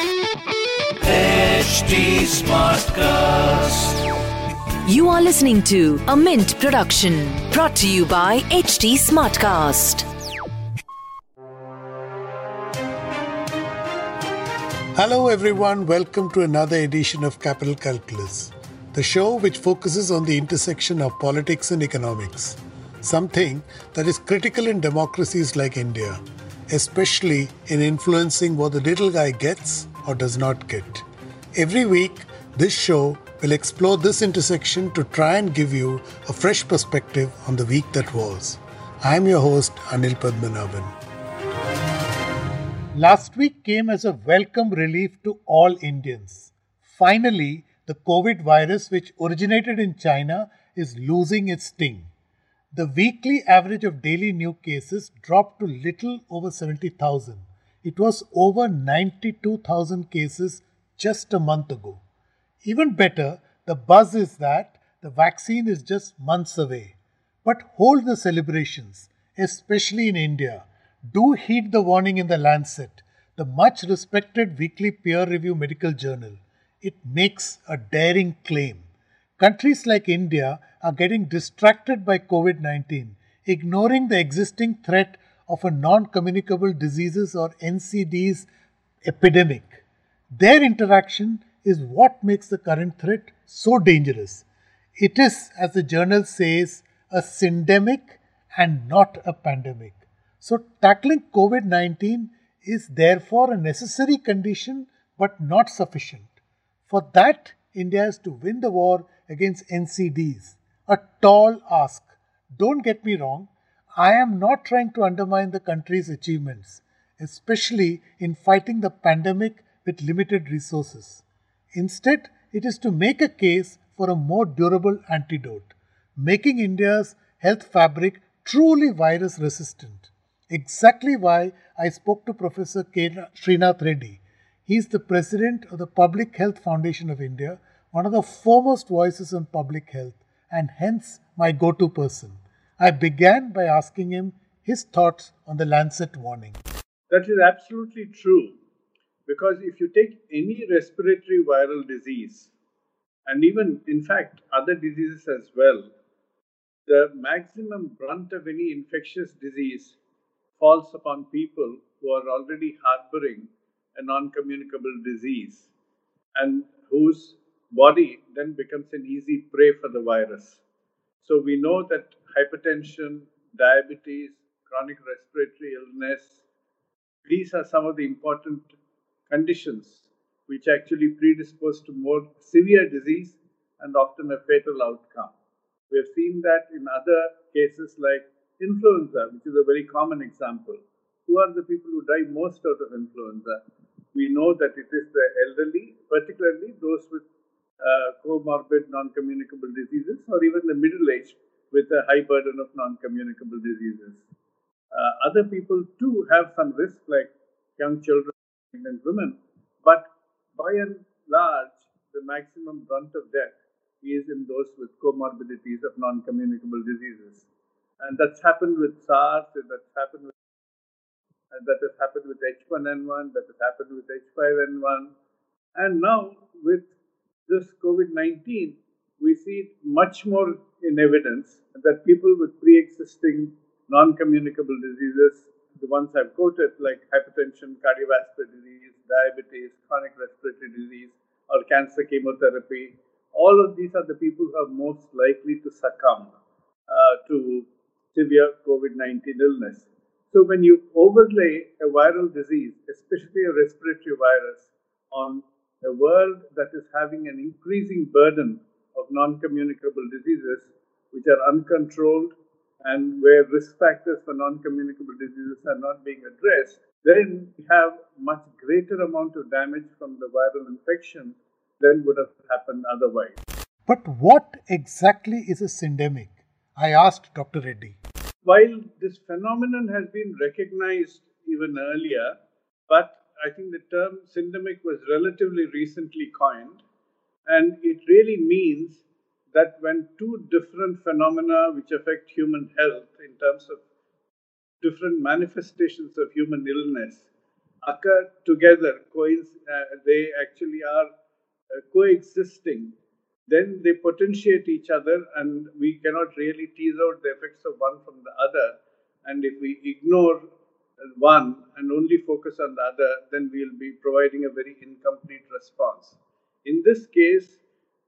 HT Smartcast. You are listening to a Mint production brought to you by HT Smartcast. Hello, everyone. Welcome to another edition of Capital Calculus, the show which focuses on the intersection of politics and economics, something that is critical in democracies like India, especially in influencing what the little guy gets or does not get. Every week, this show will explore this intersection to try and give you a fresh perspective on the week that was. I am your host, Anil Padmanabhan. Last week came as a welcome relief to all Indians. Finally, the COVID virus, which originated in China, is losing its sting. The weekly average of daily new cases dropped to little over 70,000. It was over 92,000 cases just a month ago. Even better, the buzz is that the vaccine is just months away. But hold the celebrations, especially in India. Do heed the warning in the Lancet, the much respected weekly peer review medical journal. It makes a daring claim. Countries like India are getting distracted by COVID 19, ignoring the existing threat of a non communicable diseases or NCDs epidemic. Their interaction is what makes the current threat so dangerous. It is, as the journal says, a syndemic and not a pandemic. So, tackling COVID 19 is therefore a necessary condition but not sufficient. For that, India has to win the war against NCDs. A tall ask. Don't get me wrong, I am not trying to undermine the country's achievements, especially in fighting the pandemic with limited resources. Instead, it is to make a case for a more durable antidote, making India's health fabric truly virus resistant. Exactly why I spoke to Professor K. Srinath Reddy. He is the president of the Public Health Foundation of India, one of the foremost voices on public health, and hence my go to person. I began by asking him his thoughts on the Lancet warning. That is absolutely true. Because if you take any respiratory viral disease, and even in fact other diseases as well, the maximum brunt of any infectious disease falls upon people who are already harboring a non communicable disease and whose body then becomes an easy prey for the virus. So we know that hypertension, diabetes, chronic respiratory illness, these are some of the important conditions which actually predispose to more severe disease and often a fatal outcome. We have seen that in other cases like influenza, which is a very common example. Who are the people who die most out of influenza? We know that it is the elderly, particularly those with uh, comorbid non communicable diseases, or even the middle aged with a high burden of non communicable diseases. Uh, other people too have some risk, like young children and women, but by and large, the maximum brunt of death is in those with comorbidities of non communicable diseases. And that's happened with SARS, that's happened with and that has happened with H1N1, that has happened with H5N1. And now with this COVID 19, we see it much more in evidence that people with pre existing non communicable diseases, the ones I've quoted, like hypertension, cardiovascular disease, diabetes, chronic respiratory disease, or cancer chemotherapy, all of these are the people who are most likely to succumb uh, to severe COVID 19 illness. So, when you overlay a viral disease, especially a respiratory virus, on a world that is having an increasing burden of non communicable diseases, which are uncontrolled and where risk factors for non-communicable diseases are not being addressed, then we have much greater amount of damage from the viral infection than would have happened otherwise. But what exactly is a syndemic? I asked Dr. Reddy. While this phenomenon has been recognized even earlier, but I think the term syndemic was relatively recently coined, and it really means that when two different phenomena which affect human health in terms of different manifestations of human illness occur together, uh, they actually are uh, coexisting, then they potentiate each other, and we cannot really tease out the effects of one from the other. And if we ignore one and only focus on the other, then we'll be providing a very incomplete response. In this case,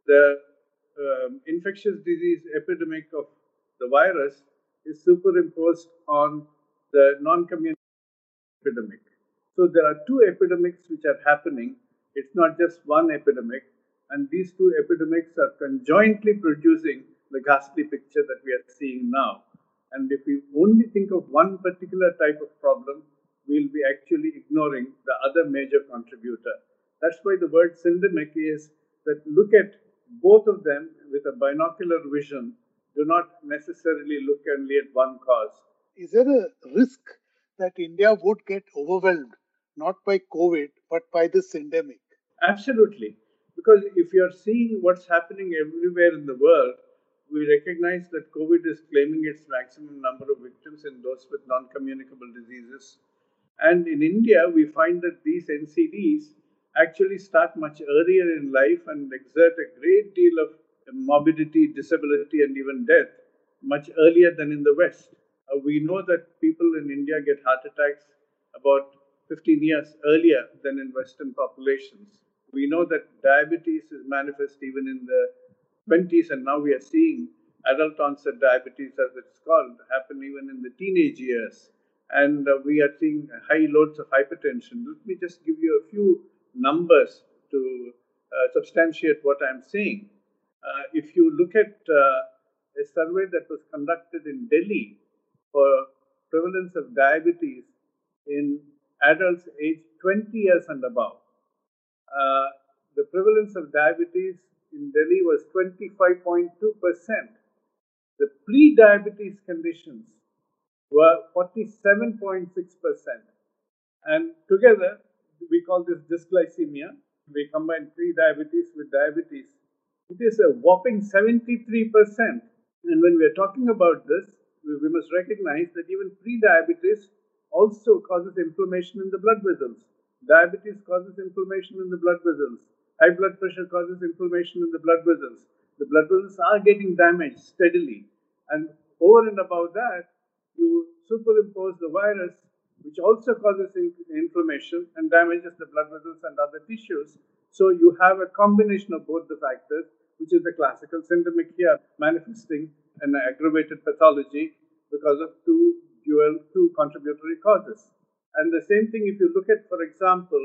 the um, infectious disease epidemic of the virus is superimposed on the non-communicable epidemic. So there are two epidemics which are happening. It's not just one epidemic, and these two epidemics are conjointly producing the ghastly picture that we are seeing now. And if we only think of one particular type of problem, we'll be actually ignoring the other major contributor. That's why the word syndemic is that look at both of them with a binocular vision. Do not necessarily look only at one cause. Is there a risk that India would get overwhelmed not by COVID but by this syndemic? Absolutely. Because if you're seeing what's happening everywhere in the world, we recognize that COVID is claiming its maximum number of victims in those with non communicable diseases. And in India, we find that these NCDs actually start much earlier in life and exert a great deal of morbidity, disability, and even death much earlier than in the West. Uh, we know that people in India get heart attacks about 15 years earlier than in Western populations. We know that diabetes is manifest even in the 20s, and now we are seeing adult onset diabetes, as it's called, happen even in the teenage years. And uh, we are seeing high loads of hypertension. Let me just give you a few numbers to uh, substantiate what I'm saying. Uh, if you look at uh, a survey that was conducted in Delhi for prevalence of diabetes in adults aged 20 years and above, the prevalence of diabetes in Delhi was 25.2%. The pre diabetes conditions were 47.6%. And together, we call this dysglycemia. We combine pre diabetes with diabetes. It is a whopping 73%. And when we are talking about this, we, must recognize that even pre diabetes also causes inflammation in the blood vessels. Diabetes causes inflammation in the blood vessels. High blood pressure causes inflammation in the blood vessels. The blood vessels are getting damaged steadily. And over and above that, you superimpose the virus, which also causes inflammation and damages the blood vessels and other tissues. So you have a combination of both the factors, which is the classical syndemic here, manifesting an aggravated pathology because of two dual, two contributory causes. And the same thing if you look at, for example,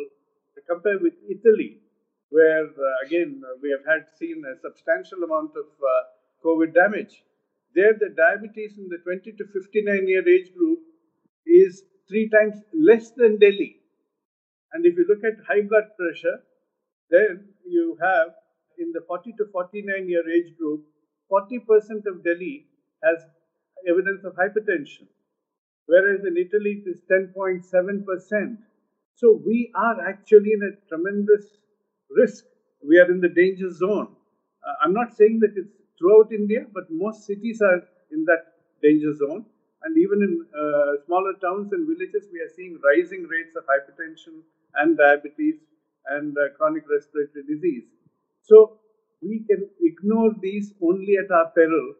compare with Italy, where uh, again we have had seen a substantial amount of uh, COVID damage. There, the diabetes in the 20 to 59 year age group is three times less than Delhi. And if you look at high blood pressure, then you have in the 40 to 49 year age group, 40% of Delhi has evidence of hypertension, whereas in Italy it is 10.7%. So we are actually in a tremendous risk. We are in the danger zone. Uh, I'm not saying that it's throughout India, but most cities are in that danger zone. And even in uh, smaller towns and villages, we are seeing rising rates of hypertension and diabetes and uh, chronic respiratory disease. So we can ignore these only at our peril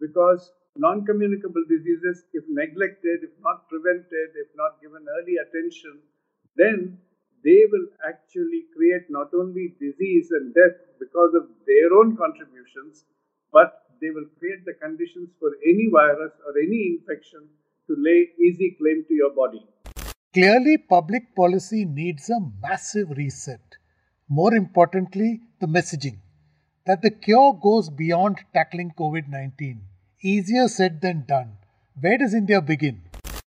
because non communicable diseases, if neglected, if not prevented, if not given early attention, then they will actually create not only disease and death because of their own contributions, but they will create the conditions for any virus or any infection to lay easy claim to your body. Clearly, public policy needs a massive reset. More importantly, the messaging that the cure goes beyond tackling COVID 19. Easier said than done. Where does India begin?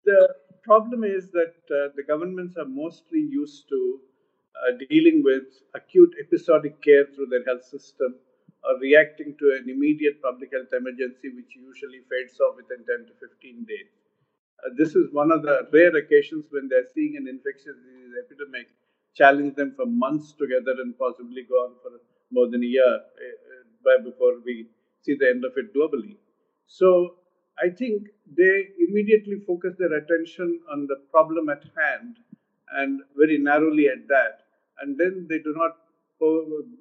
The problem is that uh, the governments are mostly used to uh, dealing with acute episodic care through their health system or reacting to an immediate public health emergency, which usually fades off within 10 to 15 days. Uh, this is one of the rare occasions when they're seeing an infectious disease epidemic challenge them for months together and possibly go on for more than a year uh, before we see the end of it globally. So I think they immediately focus their attention on the problem at hand and very narrowly at that. And then they do not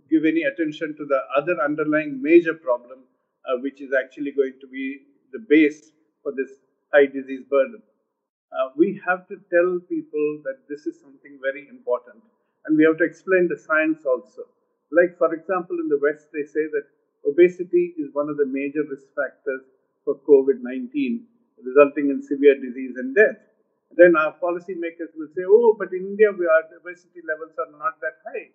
give any attention to the other underlying major problem, uh, which is actually going to be the base for this high disease burden. Uh, we have to tell people that this is something very important, and we have to explain the science also. Like, for example, in the West, they say that obesity is one of the major risk factors for COVID 19, resulting in severe disease and death. Then our policymakers will say, oh, but in India, we are, obesity levels are not that high.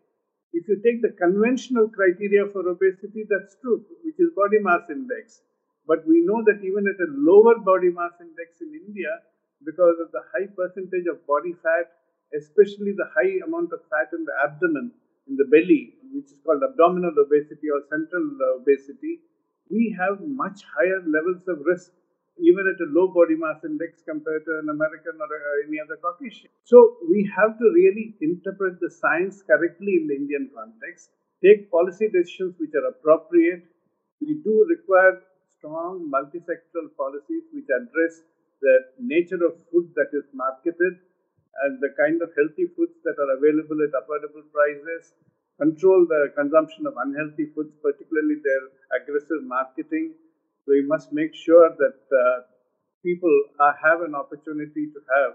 If you take the conventional criteria for obesity, that's true, which is body mass index. But we know that even at a lower body mass index in India, because of the high percentage of body fat, especially the high amount of fat in the abdomen, in the belly, which is called abdominal obesity or central obesity, we have much higher levels of risk, even at a low body mass index compared to an American or uh, any other Caucasian. So we have to really interpret the science correctly in the Indian context, take policy decisions which are appropriate. We do require strong multisectoral policies which address the nature of food that is marketed and the kind of healthy foods that are available at affordable prices, control the consumption of unhealthy foods, particularly their aggressive marketing. We must make sure that uh, people have an opportunity to have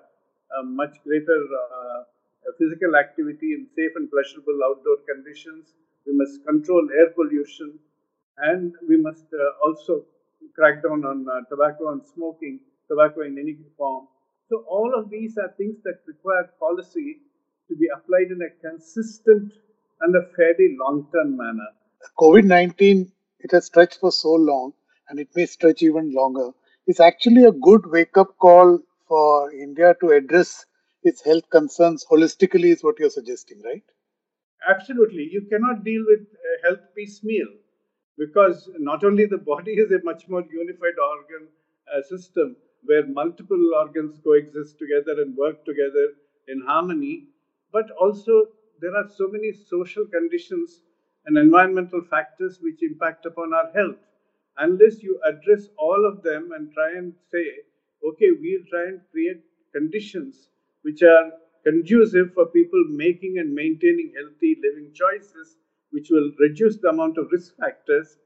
a much greater uh, physical activity in safe and pleasurable outdoor conditions. We must control air pollution and we must uh, also crack down on uh, tobacco and smoking, tobacco in any form. So, all of these are things that require policy to be applied in a consistent and a fairly long term manner. COVID 19, it has stretched for so long and it may stretch even longer. It's actually a good wake up call for India to address its health concerns holistically, is what you're suggesting, right? Absolutely. You cannot deal with health piecemeal because not only the body is a much more unified organ uh, system where multiple organs coexist together and work together in harmony, but also there are so many social conditions and environmental factors which impact upon our health. Unless you address all of them and try and say, okay, we'll try and create conditions which are conducive for people making and maintaining healthy living choices which will reduce the amount of risk factors,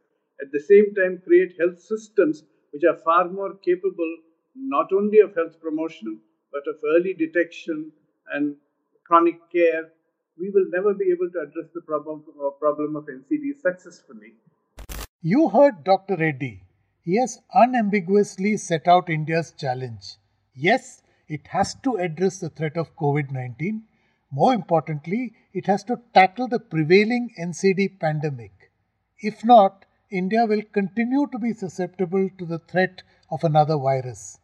at the same time create health systems which are far more capable not only of health promotion, but of early detection and chronic care, we will never be able to address the problem, uh, of NCD successfully. You heard Dr. Reddy. He has unambiguously set out India's challenge. Yes, it has to address the threat of COVID 19 more importantly, it has to tackle the prevailing NCD pandemic. If not, India will continue to be susceptible to the threat of another virus,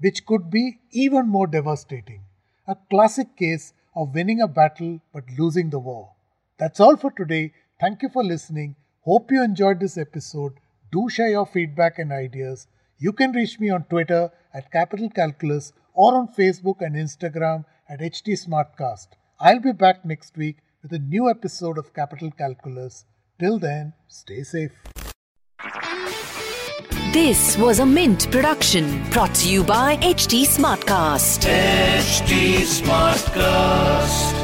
which could be even more devastating. A classic case of winning a battle but losing the war. That's all for today. Thank you for listening. Hope you enjoyed this episode. Do share your feedback and ideas. You can reach me on Twitter at Capital Calculus or on Facebook and Instagram at HT Smartcast. I'll be back next week with a new episode of Capital Calculus. Till then, stay safe. This was a Mint production brought to you by HT Smartcast. HT Smartcast.